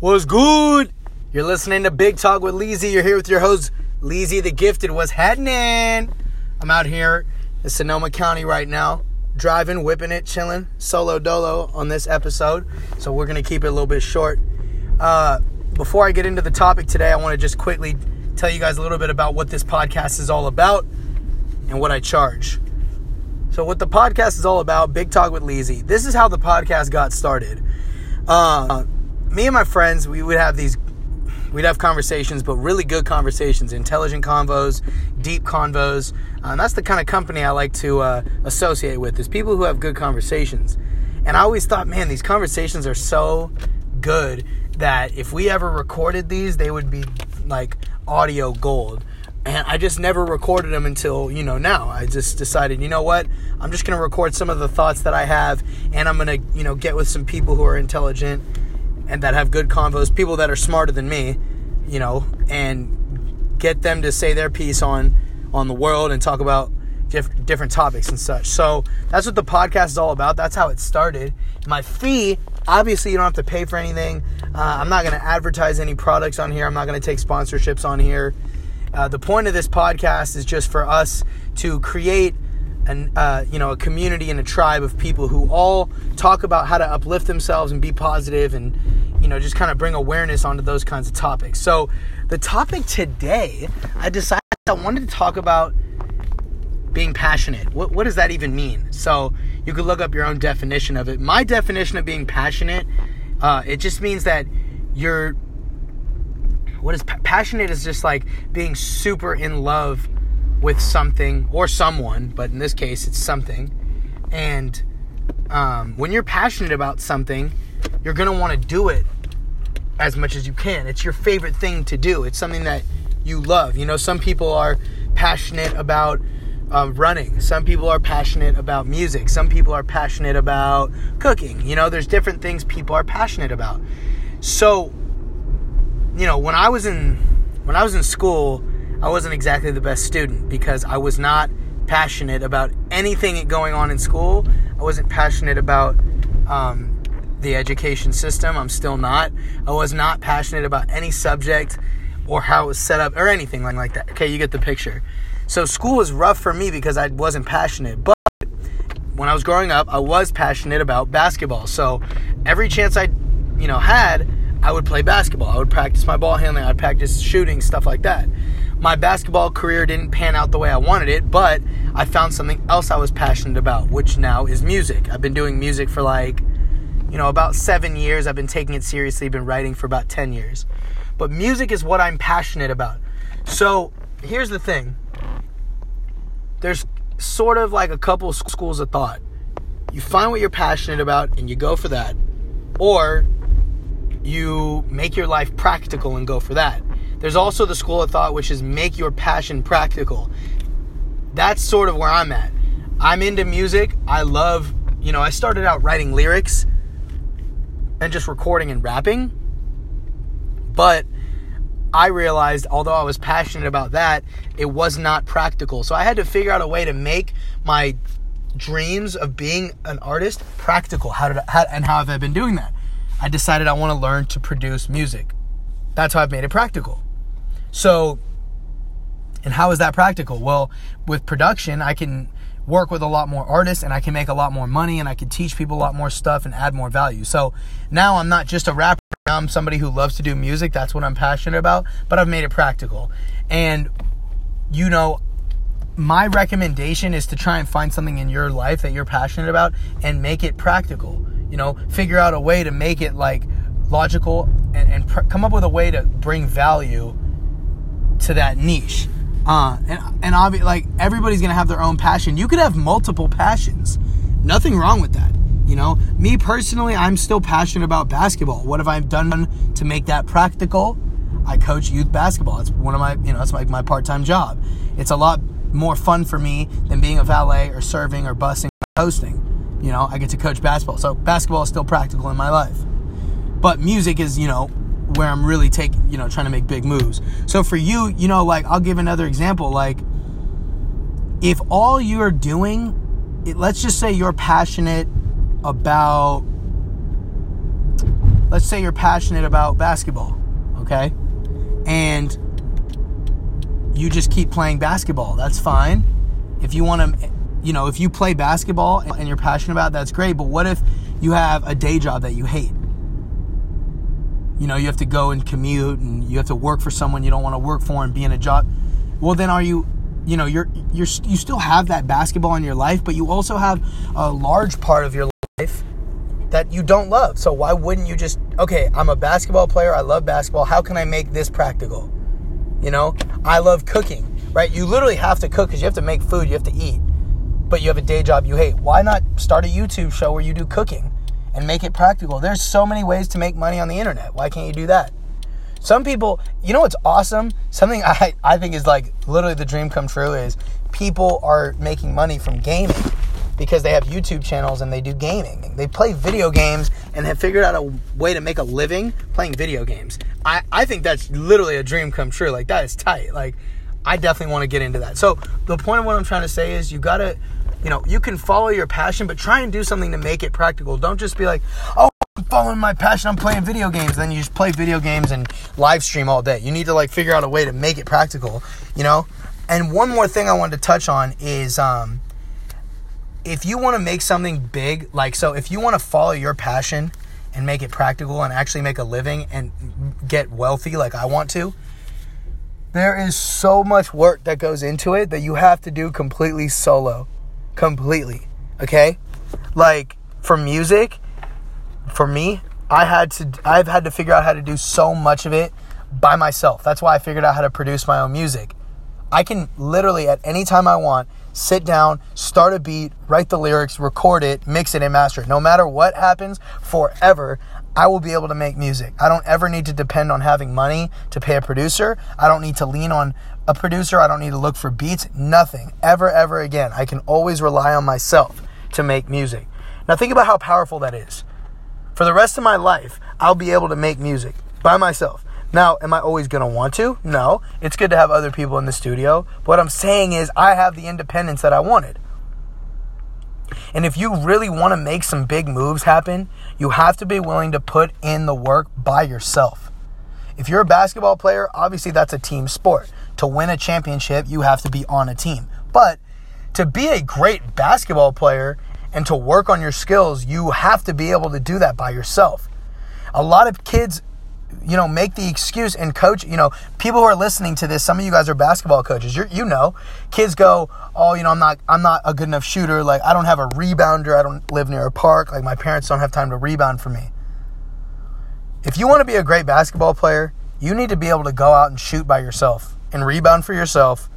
What's good? You're listening to Big Talk with Leezy. You're here with your host, Leezy the Gifted. What's happening? I'm out here in Sonoma County right now, driving, whipping it, chilling, solo dolo on this episode. So we're gonna keep it a little bit short. Uh, before I get into the topic today, I want to just quickly tell you guys a little bit about what this podcast is all about and what I charge. So, what the podcast is all about, Big Talk with Leezy. This is how the podcast got started. Uh, me and my friends, we would have these, we'd have conversations, but really good conversations, intelligent convos, deep convos. Uh, and that's the kind of company I like to uh, associate with, is people who have good conversations. And I always thought, man, these conversations are so good that if we ever recorded these, they would be like audio gold. And I just never recorded them until, you know, now. I just decided, you know what? I'm just going to record some of the thoughts that I have and I'm going to, you know, get with some people who are intelligent and that have good convos, people that are smarter than me, you know, and get them to say their piece on on the world and talk about diff- different topics and such. So that's what the podcast is all about. That's how it started. My fee, obviously, you don't have to pay for anything. Uh, I'm not going to advertise any products on here. I'm not going to take sponsorships on here. Uh, the point of this podcast is just for us to create an uh, you know a community and a tribe of people who all talk about how to uplift themselves and be positive and you know just kind of bring awareness onto those kinds of topics. So the topic today, I decided I wanted to talk about being passionate. What what does that even mean? So you could look up your own definition of it. My definition of being passionate, uh, it just means that you're what is passionate is just like being super in love with something or someone, but in this case, it's something. And um, when you're passionate about something, you're gonna want to do it as much as you can. It's your favorite thing to do. It's something that you love. You know, some people are passionate about uh, running. Some people are passionate about music. Some people are passionate about cooking. You know, there's different things people are passionate about. So, you know, when I was in when I was in school, I wasn't exactly the best student because I was not passionate about anything going on in school. I wasn't passionate about um, the education system. I'm still not. I was not passionate about any subject or how it was set up or anything like that. Okay, you get the picture. So school was rough for me because I wasn't passionate. But when I was growing up, I was passionate about basketball. So every chance I, you know, had, I would play basketball. I would practice my ball handling. I'd practice shooting, stuff like that. My basketball career didn't pan out the way I wanted it, but I found something else I was passionate about, which now is music. I've been doing music for like, you know, about seven years. I've been taking it seriously, been writing for about 10 years. But music is what I'm passionate about. So here's the thing there's sort of like a couple schools of thought. You find what you're passionate about and you go for that, or you make your life practical and go for that. There's also the school of thought which is make your passion practical. That's sort of where I'm at. I'm into music. I love, you know, I started out writing lyrics and just recording and rapping. But I realized, although I was passionate about that, it was not practical. So I had to figure out a way to make my dreams of being an artist practical. How did I, how, and how have I been doing that? I decided I want to learn to produce music. That's how I've made it practical. So, and how is that practical? Well, with production, I can work with a lot more artists and I can make a lot more money and I can teach people a lot more stuff and add more value. So now I'm not just a rapper, I'm somebody who loves to do music. That's what I'm passionate about, but I've made it practical. And, you know, my recommendation is to try and find something in your life that you're passionate about and make it practical. You know, figure out a way to make it like logical and, and pr- come up with a way to bring value to that niche. Uh, and and obviously, like everybody's gonna have their own passion. You could have multiple passions. Nothing wrong with that. You know, me personally, I'm still passionate about basketball. What have I done to make that practical? I coach youth basketball. It's one of my, you know, it's like my part-time job. It's a lot more fun for me than being a valet or serving or busing or hosting. You know, I get to coach basketball. So basketball is still practical in my life. But music is, you know, where I'm really taking, you know, trying to make big moves. So for you, you know, like I'll give another example. Like if all you're doing, it, let's just say you're passionate about let's say you're passionate about basketball, okay? And you just keep playing basketball. That's fine. If you want to, you know, if you play basketball and you're passionate about it, that's great. But what if you have a day job that you hate? You know, you have to go and commute and you have to work for someone you don't want to work for and be in a job. Well, then are you you know you're you're you still have that basketball in your life but you also have a large part of your life that you don't love. So why wouldn't you just okay i'm a basketball player i love basketball how can i make this practical? You know i love cooking right? You literally have to cook because you have to make food you have to eat but you have a day job you hate. Why not start a youtube show where you do cooking and make it practical there's so many ways to make money on the internet why can't you do that some people, you know what's awesome? Something I, I think is like literally the dream come true is people are making money from gaming because they have YouTube channels and they do gaming. They play video games and have figured out a way to make a living playing video games. I, I think that's literally a dream come true. Like that is tight. Like I definitely want to get into that. So the point of what I'm trying to say is you gotta, you know, you can follow your passion, but try and do something to make it practical. Don't just be like, oh, following my passion. I'm playing video games. Then you just play video games and live stream all day. You need to like figure out a way to make it practical, you know? And one more thing I wanted to touch on is um, if you want to make something big, like, so if you want to follow your passion and make it practical and actually make a living and get wealthy like I want to, there is so much work that goes into it that you have to do completely solo. Completely. Okay? Like, for music, for me, I had to I've had to figure out how to do so much of it by myself. That's why I figured out how to produce my own music. I can literally at any time I want sit down, start a beat, write the lyrics, record it, mix it and master it. No matter what happens forever, I will be able to make music. I don't ever need to depend on having money to pay a producer. I don't need to lean on a producer. I don't need to look for beats. Nothing. Ever ever again. I can always rely on myself to make music. Now think about how powerful that is. For the rest of my life, I'll be able to make music by myself. Now, am I always going to want to? No. It's good to have other people in the studio. What I'm saying is, I have the independence that I wanted. And if you really want to make some big moves happen, you have to be willing to put in the work by yourself. If you're a basketball player, obviously that's a team sport. To win a championship, you have to be on a team. But to be a great basketball player and to work on your skills, you have to be able to do that by yourself. A lot of kids, you know, make the excuse and coach, you know, people who are listening to this, some of you guys are basketball coaches. you you know, kids go, "Oh, you know, I'm not I'm not a good enough shooter. Like I don't have a rebounder. I don't live near a park. Like my parents don't have time to rebound for me." If you want to be a great basketball player, you need to be able to go out and shoot by yourself and rebound for yourself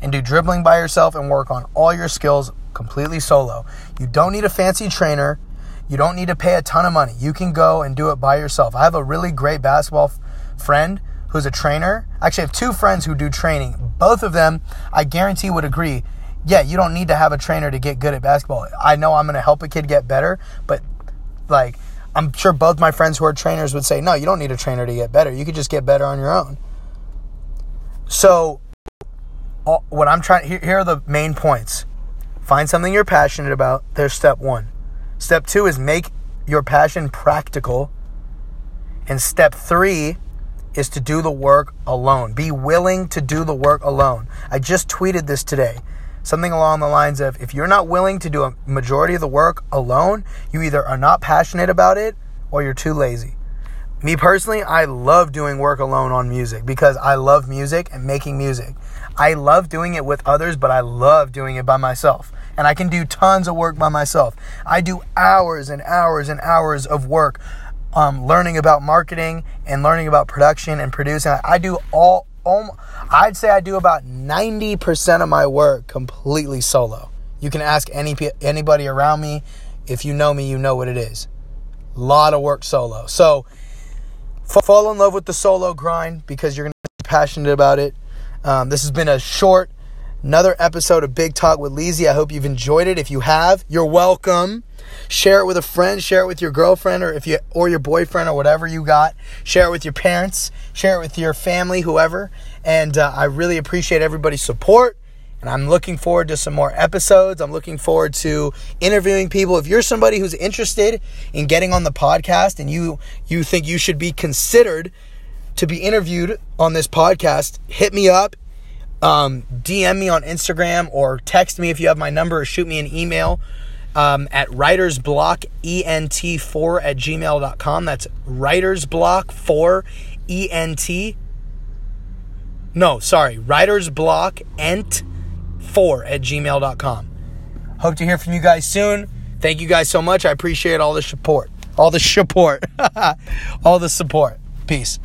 and do dribbling by yourself and work on all your skills completely solo. You don't need a fancy trainer. You don't need to pay a ton of money. You can go and do it by yourself. I have a really great basketball f- friend who's a trainer. Actually, I have two friends who do training. Both of them, I guarantee, would agree. Yeah, you don't need to have a trainer to get good at basketball. I know I'm going to help a kid get better, but like, I'm sure both my friends who are trainers would say, no, you don't need a trainer to get better. You could just get better on your own. So, what I'm trying here, here are the main points. Find something you're passionate about. There's step one. Step two is make your passion practical. And step three is to do the work alone. Be willing to do the work alone. I just tweeted this today. Something along the lines of if you're not willing to do a majority of the work alone, you either are not passionate about it or you're too lazy. Me personally, I love doing work alone on music because I love music and making music. I love doing it with others, but I love doing it by myself. And I can do tons of work by myself. I do hours and hours and hours of work um, learning about marketing and learning about production and producing. I do all, I'd say I do about 90% of my work completely solo. You can ask any anybody around me. If you know me, you know what it is. A lot of work solo. So fall in love with the solo grind because you're going to be passionate about it. Um, this has been a short, another episode of Big Talk with Leezy. I hope you've enjoyed it. If you have, you're welcome. Share it with a friend, share it with your girlfriend or if you or your boyfriend or whatever you got. Share it with your parents, share it with your family, whoever. And uh, I really appreciate everybody's support. And I'm looking forward to some more episodes. I'm looking forward to interviewing people. If you're somebody who's interested in getting on the podcast and you you think you should be considered to be interviewed on this podcast, hit me up. Um, DM me on Instagram or text me if you have my number or shoot me an email um, at writersblockent4 at gmail.com. That's writersblock4ent. No, sorry, writersblockent4 at gmail.com. Hope to hear from you guys soon. Thank you guys so much. I appreciate all the support. All the support. all the support. Peace.